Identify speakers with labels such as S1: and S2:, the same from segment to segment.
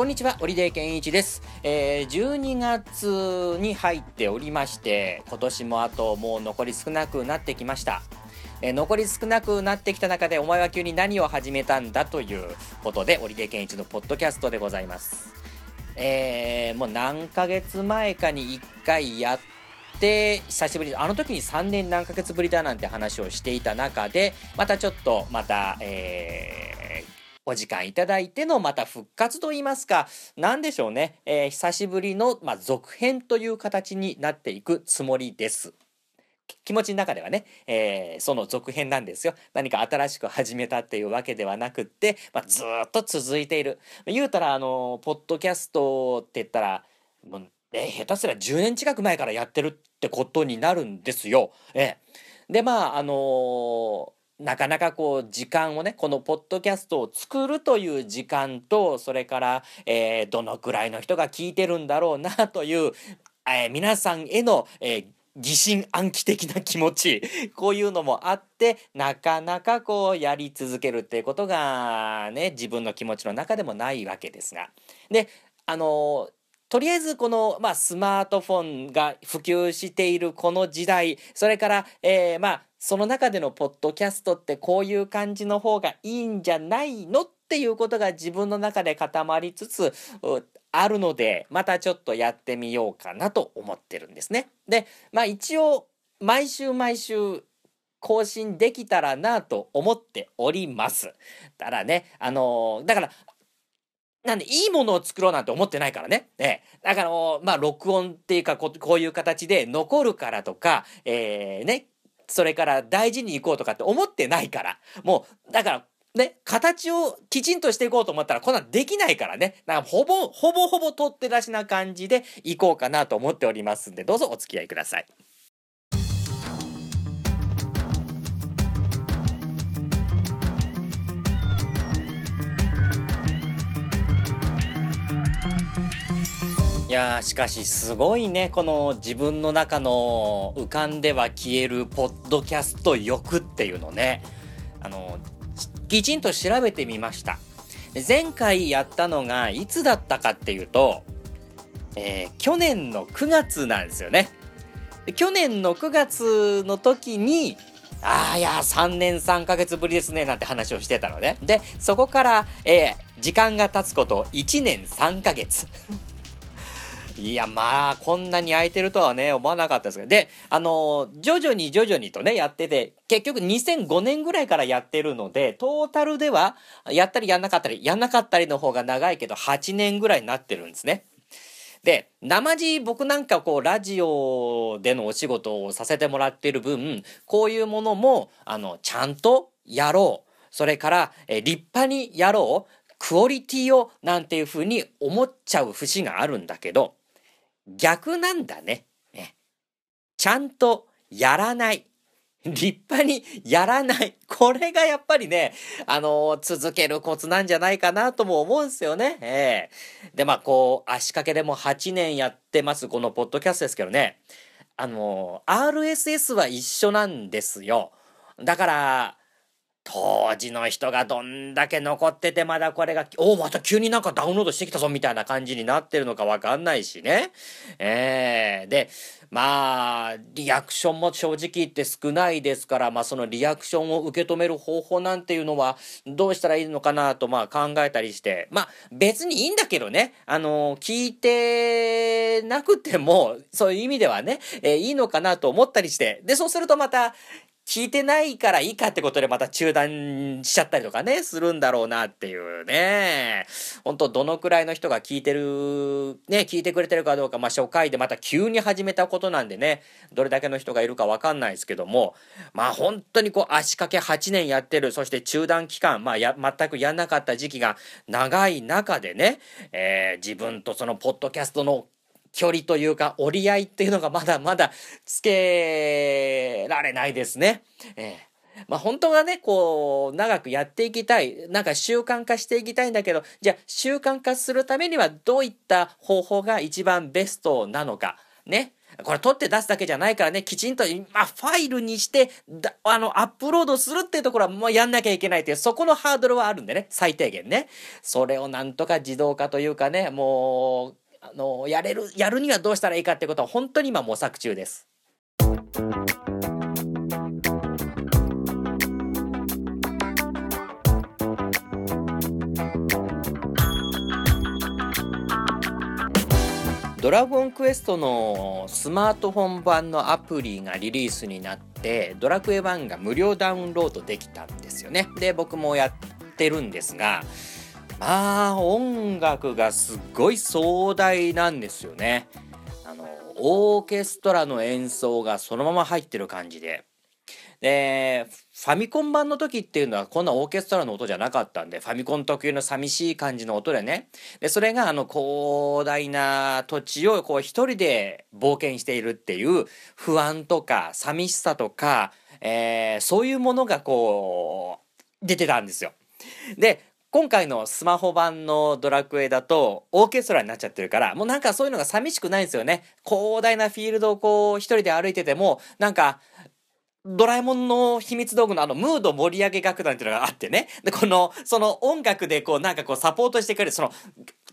S1: こんにちは、織出健一です。えー、12月に入っておりまして、今年もあともう残り少なくなってきました。えー残り少なくなってきた中で、お前は急に何を始めたんだということで、織出健一のポッドキャストでございます。えー、もう何ヶ月前かに1回やって、久しぶり、あの時に3年何ヶ月ぶりだなんて話をしていた中で、またちょっと、また、えー、お時間いただいてのまた復活と言いますか、なんでしょうね、えー久しぶりの、まあ、続編という形になっていくつもりです。気持ちの中ではね、えーその続編なんですよ。何か新しく始めたっていうわけではなくって、まあ、ずっと続いている。言うたら、あの、ポッドキャストって言ったら、もう、えー下手すら10年近く前からやってるってことになるんですよ。ええで、まあ、あのーなかなかこう時間をねこのポッドキャストを作るという時間とそれから、えーどのくらいの人が聞いてるんだろうなという、えー皆さんへの、え疑心暗鬼的な気持ち こういうのもあってなかなかこうやり続けるっていうことがね自分の気持ちの中でもないわけですが。であのとりあえずこの、まあ、スマートフォンが普及しているこの時代それから、えーまあその中でのポッドキャストってこういう感じの方がいいんじゃないのっていうことが自分の中で固まりつつあるのでまたちょっとやってみようかなと思ってるんですね。でまあ一応毎週毎週更新できたらなと思っております。ただねあのーだからなんでいいものを作ろうなんて思ってないからね。ええ、だからまあ録音っていうかここういう形で残るからとか、えーね、それから大事にいこうとかって思ってないから。もうだからね、形をきちんとしていこうと思ったらこんなんできないからね。なんかほぼほぼほぼ取って出しな感じでいこうかなと思っておりますんでどうぞお付き合いください。いやーしかしすごいねこの自分の中の浮かんでは消えるポッドキャスト欲っていうのね。あのきちんと調べてみました。前回やったのがいつだったかっていうと、えー去年の9月なんですよね。去年の9月の時にああいや3年3ヶ月ぶりですねなんて話をしてたのね。でそこから、えー時間が経つこと1年3ヶ月。いや、まあ、こんなに空いてるとはね、思わなかったですけど。で、あの、徐々に徐々にとね、やってて、結局2005年ぐらいからやってるので、トータルでは、やったりやんなかったり、やんなかったりの方が長いけど、8年ぐらいになってるんですね。で、生地僕なんかこう、ラジオでのお仕事をさせてもらってる分、こういうものも、あの、ちゃんとやろう。それから、え立派にやろう。クオリティを、なんていうふうに思っちゃう節があるんだけど、逆なんだね。ねちゃんとやらない。立派にやらない。これがやっぱりね、あの続けるコツなんじゃないかなとも思うんですよね。ええで、まあ、こう、足掛けでも8年やってます、このポッドキャストですけどね。あの RSS は一緒なんですよ。だから、当時の人がどんだけ残っててまだこれが、おお、また急になんかダウンロードしてきたぞみたいな感じになってるのかわかんないしね。ええで、まあ、リアクションも正直言って少ないですから、まあそのリアクションを受け止める方法なんていうのはどうしたらいいのかなとまあ考えたりして、まあ別にいいんだけどね、あの、聞いてなくても、そういう意味ではね、えーいいのかなと思ったりして、で、そうするとまた、聞いてないからいいかってことでまた中断しちゃったりとかね、するんだろうなっていうね。本当どのくらいの人が聞いてる、ね、聞いてくれてるかどうか、まあ初回でまた急に始めたことなんでね、どれだけの人がいるかわかんないですけども、まあ本当にこう足掛け8年やってる、そして中断期間、まあや、全くやんなかった時期が長い中でね、えー自分とそのポッドキャストの距離というか折り合いっていうのがまだまだつけられないですね。ええまあ本当はね、こう、長くやっていきたい。なんか習慣化していきたいんだけど、じゃあ習慣化するためにはどういった方法が一番ベストなのか。ね。これ取って出すだけじゃないからね、きちんと、まあ、ファイルにして、あの、アップロードするっていうところはもうやんなきゃいけないっていう、そこのハードルはあるんでね、最低限ね。それをなんとか自動化というかね、もう、あの、やれる、やるにはどうしたらいいかってことは本当に今模索中です。ドラゴンクエストのスマートフォン版のアプリがリリースになって、ドラクエ1が無料ダウンロードできたんですよね。で、僕もやってるんですが、まあ、音楽がすごい壮大なんですよね。あの、オーケストラの演奏がそのまま入ってる感じで。で、ファミコン版の時っていうのはこんなオーケストラの音じゃなかったんで、ファミコン特有の寂しい感じの音でね。で、それがあの広大な土地をこう一人で冒険しているっていう不安とか寂しさとか、えー、そういうものがこう、出てたんですよ。で、今回のスマホ版のドラクエだとオーケストラになっちゃってるから、もうなんかそういうのが寂しくないんですよね。広大なフィールドをこう一人で歩いてても、なんかドラえもんの秘密道具のあの、ムード盛り上げ楽団っていうのがあってね。で、この、その音楽でこう、なんかこう、サポートしてくれる、その、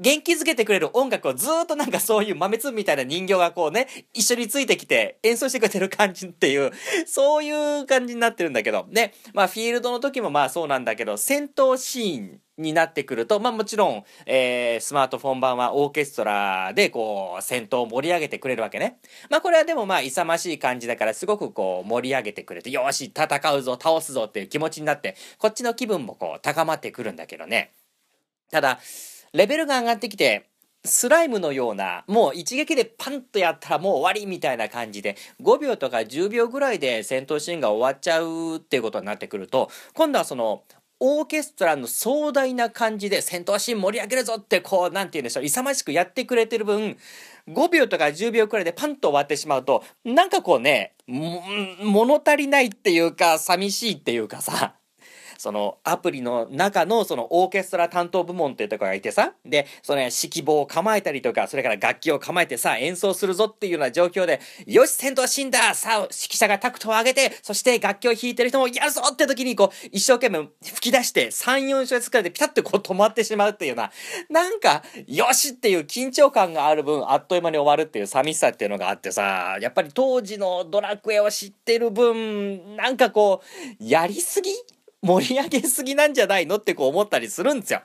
S1: 元気づけてくれる音楽をずっとなんかそういう豆粒みたいな人形がこうね、一緒についてきて演奏してくれてる感じっていう、そういう感じになってるんだけど、ね、まあフィールドの時もまあそうなんだけど、戦闘シーンになってくると、まあもちろん、えー、スマートフォン版はオーケストラでこう、戦闘を盛り上げてくれるわけね。まあこれはでもまあ勇ましい感じだからすごくこう盛り上げてくれて、よし、戦うぞ、倒すぞっていう気持ちになって、こっちの気分もこう高まってくるんだけどね。ただ、レベルが上がってきて、スライムのような、もう一撃でパンとやったらもう終わりみたいな感じで、5秒とか10秒ぐらいで戦闘シーンが終わっちゃうっていうことになってくると、今度はその、オーケストラの壮大な感じで戦闘シーン盛り上げるぞってこう、なんて言うんでしょう、勇ましくやってくれてる分、5秒とか10秒くらいでパンと終わってしまうと、なんかこうね、物足りないっていうか、寂しいっていうかさ、そのアプリの中のそのオーケストラ担当部門っていうとこがいてさ、で、その指揮棒を構えたりとか、それから楽器を構えてさ、演奏するぞっていうような状況で、よし、戦闘シーンだ。さあ、指揮者がタクトを上げて、そして楽器を弾いてる人もやるぞって時にこう、一生懸命吹き出して、3、4小節くらいでピタッとこう止まってしまうっていうような、なんか、よしっていう緊張感がある分、あっという間に終わるっていう寂しさっていうのがあってさ、やっぱり当時のドラクエを知ってる分、なんかこう、やりすぎ盛り上げすぎなんじゃないのってこう思ったりするんですよ。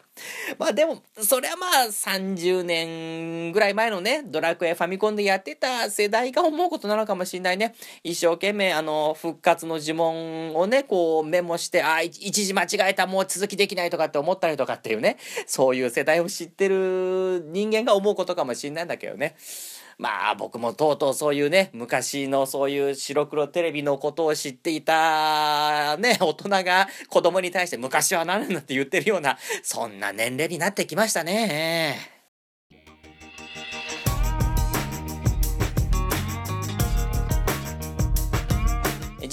S1: まあでも、それはまあ30年ぐらい前のね、ドラクエファミコンでやってた世代が思うことなのかもしれないね。一生懸命あの、復活の呪文をね、こうメモして、あ、一時間違えた、もう続きできないとかって思ったりとかっていうね、そういう世代を知ってる人間が思うことかもしれないんだけどね。まあ僕もとうとうそういうね、昔のそういう白黒テレビのことを知っていたね、大人が子供に対して昔は何なんだって言ってるような、そんな年齢になってきましたね。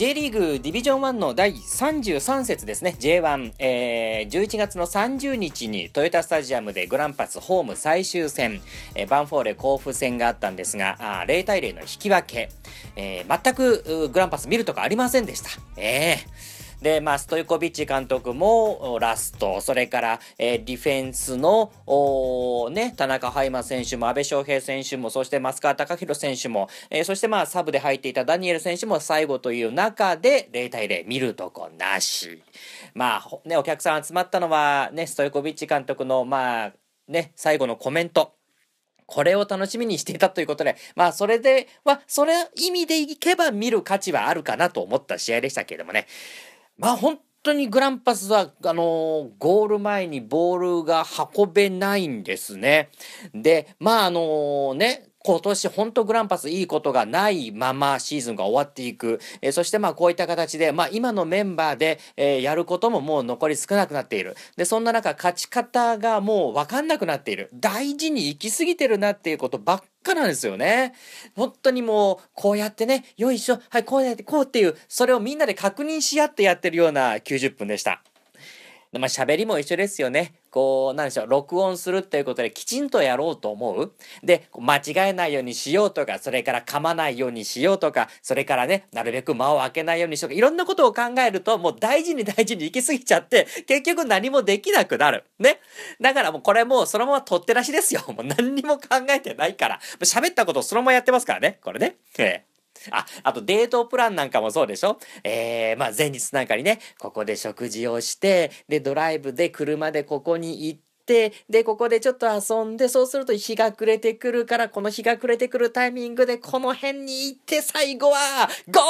S1: J リーグディビジョン1の第33節ですね、J1、えー、11月の30日にトヨタスタジアムでグランパスホーム最終戦、えー、バンフォーレ甲府戦があったんですが、あ0対0の引き分け、えー、全くグランパス見るとかありませんでした。えーで、まあ、ストイコビッチ監督もラスト、それから、えー、ディフェンスの、ね、田中海馬選手も、安倍翔平選手も、そして増川隆弘選手も、えー、そしてまあ、サブで入っていたダニエル選手も最後という中で、0対0、見るとこなし。まあ、ね、お客さん集まったのは、ね、ストイコビッチ監督の、まあ、ね、最後のコメント。これを楽しみにしていたということで、まあそれで、まあそれ意味でいけば見る価値はあるかなと思った試合でしたけれどもね。まあ本当にグランパスは、あのゴール前にボールが運べないんですね。で、まああのね、今年本当グランパスいいことがないままシーズンが終わっていく。えー、そしてまあこういった形で、まあ今のメンバーで、えー、やることももう残り少なくなっている。で、そんな中勝ち方がもうわかんなくなっている。大事に行き過ぎてるなっていうことばっかなんですよね。本当にもう、こうやってね、よいしょ、はい、こうやって、こうっていう、それをみんなで確認し合ってやってるような90分でした。まあ喋りも一緒ですよね。こう、なんでしょう、録音するっていうことできちんとやろうと思う。で、間違えないようにしようとか、それから噛まないようにしようとか、それからね、なるべく間を空けないようにしようとか、いろんなことを考えると、もう大事に大事に行き過ぎちゃって、結局何もできなくなる。ね。だからもうこれもうそのまま取って出しですよ。もう何にも考えてないから。喋ったことをそのままやってますからね。これね。ええ。あ、あとデートプランなんかもそうでしょ？えー、まあ前日なんかにね、ここで食事をして、で、ドライブで車でここに行って、で、ここでちょっと遊んで、そうすると日が暮れてくるから、この日が暮れてくるタイミングでこの辺に行って、最後は、ゴ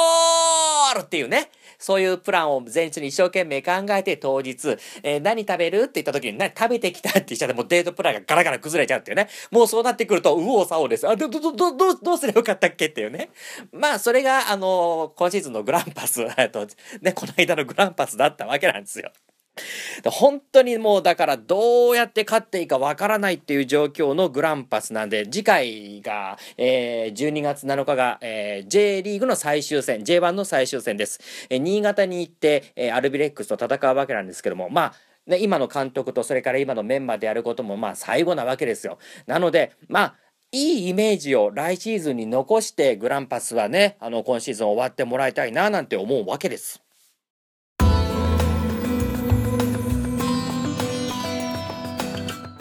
S1: ールっていうね。そういうプランを前日に一生懸命考えて当日、えー、何食べるって言った時に何食べてきたって言っちゃってもうデートプランがガラガラ崩れちゃうっていうね。もうそうなってくると、うおさおです。あ、ど、ど、ど、ど、どうすればよかったっけっていうね。まあ、それが、あのー、今シーズンのグランパス、えっと、ね、この間のグランパスだったわけなんですよ。本当にもうだからどうやって勝っていいかわからないっていう状況のグランパスなんで次回が、えー、12月7日が、えー、J リーグの最終戦 J1 の最終戦です、えー、新潟に行って、えー、アルビレックスと戦うわけなんですけどもまあね、今の監督とそれから今のメンバーでやることもまあ最後なわけですよ。なのでまあいいイメージを来シーズンに残してグランパスはねあの今シーズン終わってもらいたいななんて思うわけです。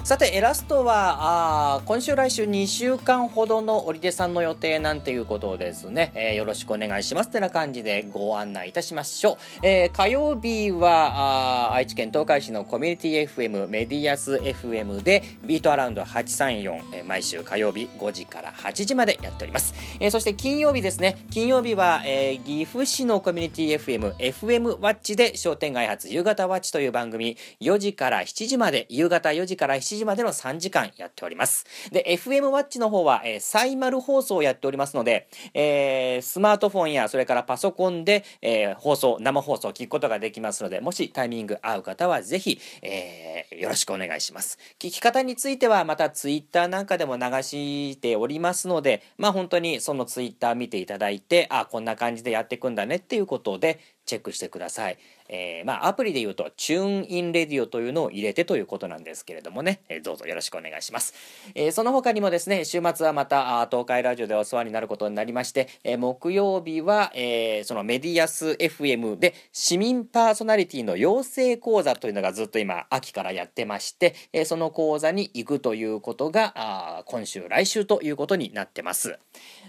S1: さて、エラストは、あ今週来週2週間ほどの織出さんの予定なんていうことですね。えー、よろしくお願いします。ってな感じでご案内いたしましょう。えー、火曜日は、あ愛知県東海市のコミュニティ FM メディアス FM でビートアラウンド834、えー、毎週火曜日5時から8時までやっております。えー、そして金曜日ですね。金曜日は、えー、岐阜市のコミュニティ FM FM ワッチで商店街発夕方ワッチという番組4時から7時まで夕方4時から7時7時までの3時間やっております。で、FM ワッチの方は、えー、サイマル放送をやっておりますので、えー、スマートフォンやそれからパソコンで、えー、放送、生放送を聞くことができますので、もしタイミング合う方はぜひ、えー、よろしくお願いします。聞き方についてはまたツイッターなんかでも流しておりますので、まあ本当にそのツイッター見ていただいて、あ、こんな感じでやっていくんだねっていうことで、チェックしてください。えー、まあ、アプリで言うと、チューンインレディオというのを入れてということなんですけれどもね、えー、どうぞよろしくお願いします。えー、その他にもですね、週末はまた、東海ラジオでお世話になることになりまして、え木曜日は、えそのメディアス FM で市民パーソナリティの養成講座というのがずっと今、秋からやってまして、えその講座に行くということが、今週、来週ということになってます。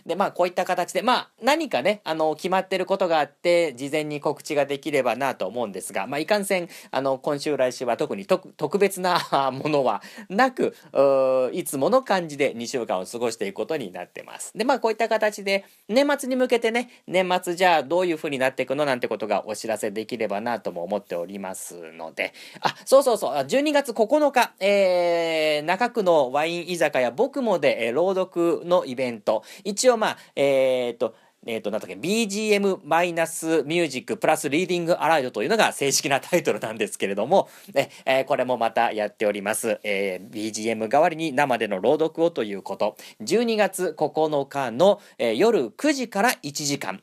S1: で、まあ、こういった形で、まあ、何かね、あの、決まってることがあって、事前に告知ができればなと思うんですが、まあ、いかんせん、あの、今週来週は特に特別な ものはなく、いつもの感じで2週間を過ごしていくことになってます。で、まあ、こういった形で、年末に向けてね、年末じゃあどういう風になっていくのなんてことがお知らせできればなとも思っておりますので、あ、そうそうそう、12月9日、えー、中区のワイン居酒屋僕もで、えー、朗読のイベント、一応をまあ、えー、っと、えっ、と、なんだっけ、BGM マイナスミュージックプラスリーディングアライドというのが正式なタイトルなんですけれども、ね、えー、これもまたやっております。えー、BGM 代わりに生での朗読をということ。12月9日の、えー、夜9時から1時間。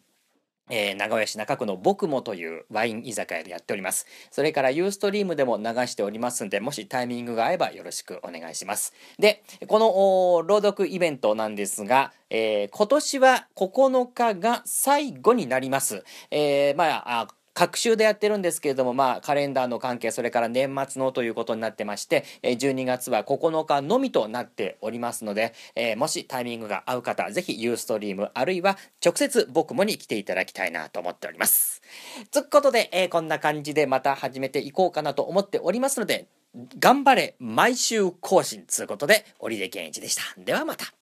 S1: えー、名古屋市中区の僕もというワイン居酒屋でやっております。それからユーストリームでも流しておりますんで、もしタイミングが合えばよろしくお願いします。で、この朗読イベントなんですが、えー、今年は9日が最後になります。えー、まあ、各週でやってるんですけれども、まあ、カレンダーの関係、それから年末のということになってまして、12月は9日のみとなっておりますので、えー、もしタイミングが合う方、ぜひユーストリーム、あるいは直接僕もに来ていただきたいなと思っております。つっことで、えー、こんな感じでまた始めていこうかなと思っておりますので、頑張れ毎週更新つうことで、織出健一でした。ではまた。